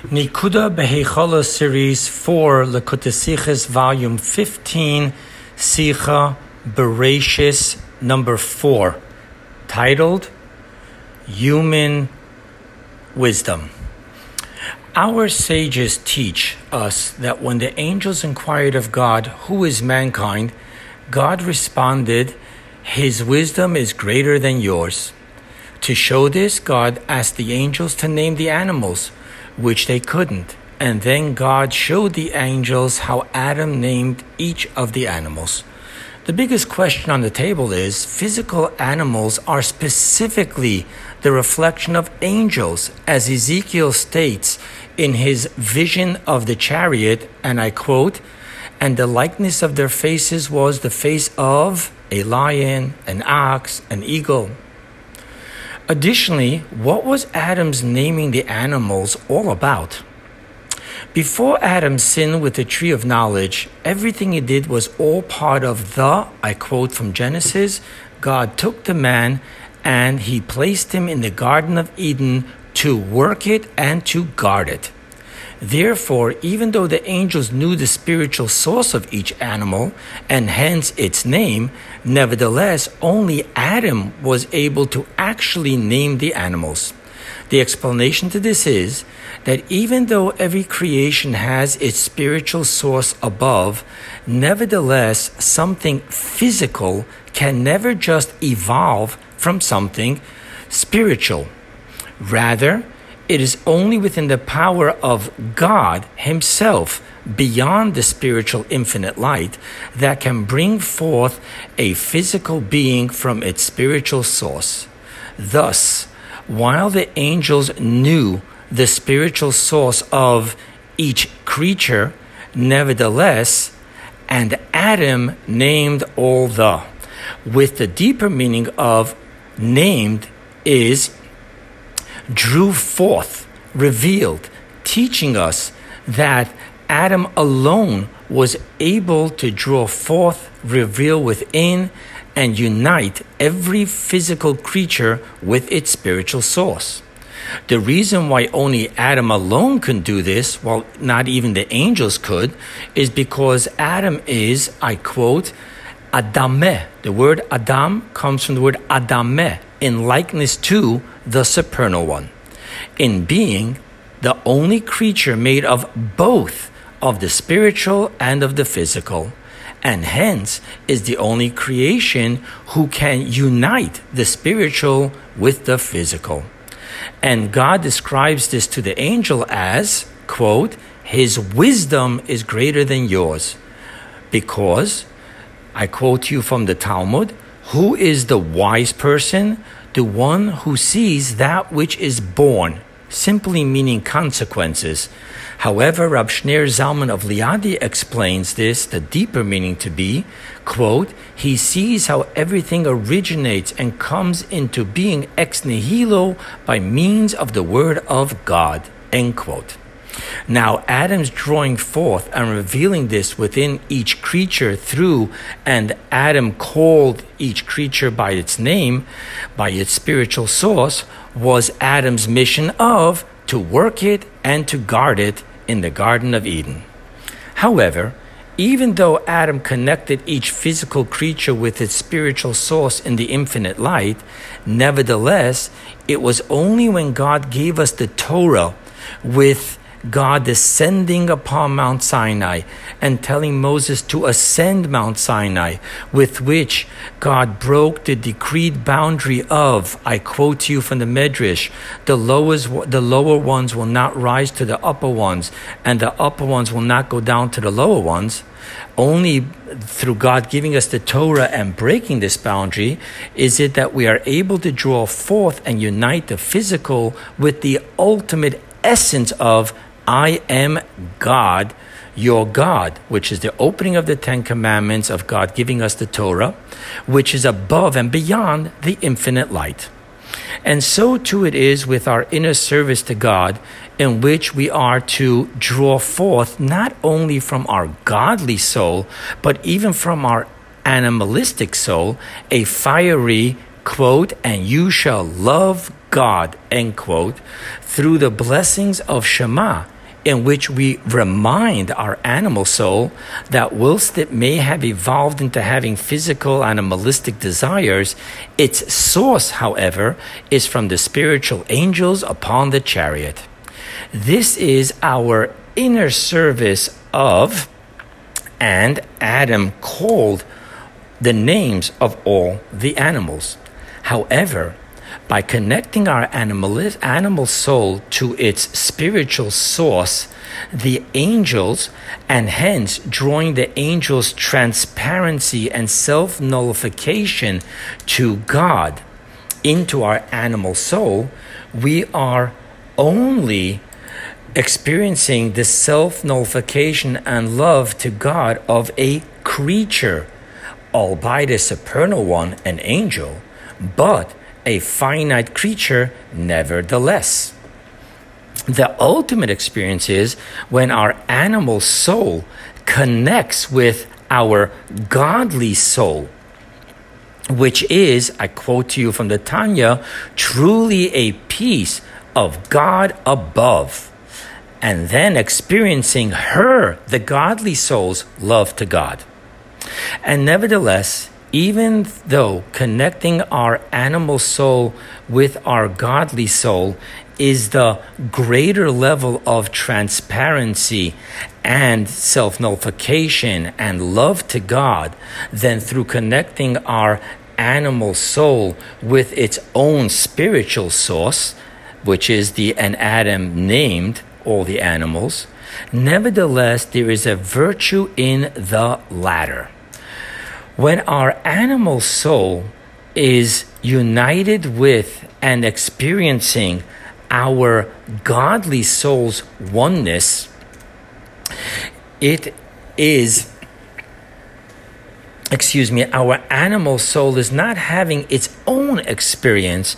Nikuda Behechala Series 4, Likutei Sichos, Volume 15, Sicha Bereshis, number 4, titled Human Wisdom. Our sages teach us that when the angels inquired of God, Who is mankind? God responded, His wisdom is greater than yours. To show this, God asked the angels to name the animals which they couldn't. And then God showed the angels how Adam named each of the animals. The biggest question on the table is physical animals are specifically the reflection of angels, as Ezekiel states in his vision of the chariot, and I quote, and the likeness of their faces was the face of a lion, an ox, an eagle. Additionally, what was Adam's naming the animals all about? Before Adam sinned with the tree of knowledge, everything he did was all part of the, I quote from Genesis, God took the man and he placed him in the Garden of Eden to work it and to guard it. Therefore, even though the angels knew the spiritual source of each animal and hence its name, nevertheless, only Adam was able to actually name the animals. The explanation to this is that even though every creation has its spiritual source above, nevertheless, something physical can never just evolve from something spiritual. Rather, it is only within the power of God Himself, beyond the spiritual infinite light, that can bring forth a physical being from its spiritual source. Thus, while the angels knew the spiritual source of each creature, nevertheless, and Adam named all the, with the deeper meaning of named is drew forth, revealed, teaching us that Adam alone was able to draw forth, reveal within, and unite every physical creature with its spiritual source. The reason why only Adam alone can do this, while not even the angels could, is because Adam is, I quote, Adameh. The word Adam comes from the word Adameh, in likeness to the supernal one. In being, the only creature made of both of the spiritual and of the physical, and hence is the only creation who can unite the spiritual with the physical. And God describes this to the angel as, quote, his wisdom is greater than yours. Because, I quote you from the Talmud, who is the wise person? the one who sees that which is born, simply meaning consequences. However, Rab Shneur Zalman of Liadi explains this, the deeper meaning to be, quote, he sees how everything originates and comes into being ex nihilo by means of the word of God, end quote. Now, Adam's drawing forth and revealing this within each creature through, and Adam called each creature by its name, by its spiritual source, was Adam's mission of to work it and to guard it in the Garden of Eden. However, even though Adam connected each physical creature with its spiritual source in the infinite light, nevertheless, it was only when God gave us the Torah with God descending upon Mount Sinai and telling Moses to ascend Mount Sinai, with which God broke the decreed boundary of, I quote to you from the Medrash, the, lowest, the lower ones will not rise to the upper ones, and the upper ones will not go down to the lower ones. Only through God giving us the Torah and breaking this boundary is it that we are able to draw forth and unite the physical with the ultimate essence of I am God, your God, which is the opening of the Ten Commandments of God giving us the Torah, which is above and beyond the infinite light. And so too it is with our inner service to God, in which we are to draw forth not only from our godly soul, but even from our animalistic soul, a fiery quote, and you shall love God, end quote, through the blessings of Shema, in which we remind our animal soul that whilst it may have evolved into having physical animalistic desires, its source, however, is from the spiritual angels upon the chariot. This is our inner service of, and Adam called the names of all the animals. However, by connecting our animal, animal soul to its spiritual source, the angels, and hence drawing the angels' transparency and self nullification to God into our animal soul, we are only experiencing the self nullification and love to God of a creature, albeit a supernal one, an angel, but a finite creature nevertheless. The ultimate experience is when our animal soul connects with our godly soul, which is, I quote to you from the Tanya, truly a piece of God above, and then experiencing her, the godly soul's love to God. And nevertheless, even though connecting our animal soul with our godly soul is the greater level of transparency and self nullification and love to God than through connecting our animal soul with its own spiritual source, which is the an Adam named all the animals. Nevertheless, there is a virtue in the latter. When our animal soul is united with and experiencing our godly soul's oneness, it is, excuse me, our animal soul is not having its own experience,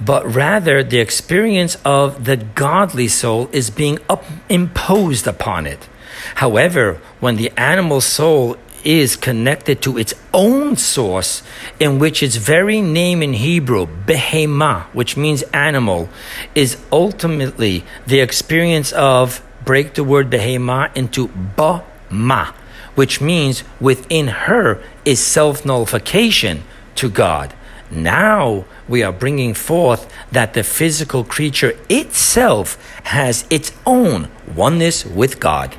but rather the experience of the godly soul is being up, imposed upon it. However, when the animal soul is connected to its own source, in which its very name in Hebrew, behema, which means animal, is ultimately the experience of, break the word behema into ba-ma, which means within her is self nullification to God. Now we are bringing forth that the physical creature itself has its own oneness with God.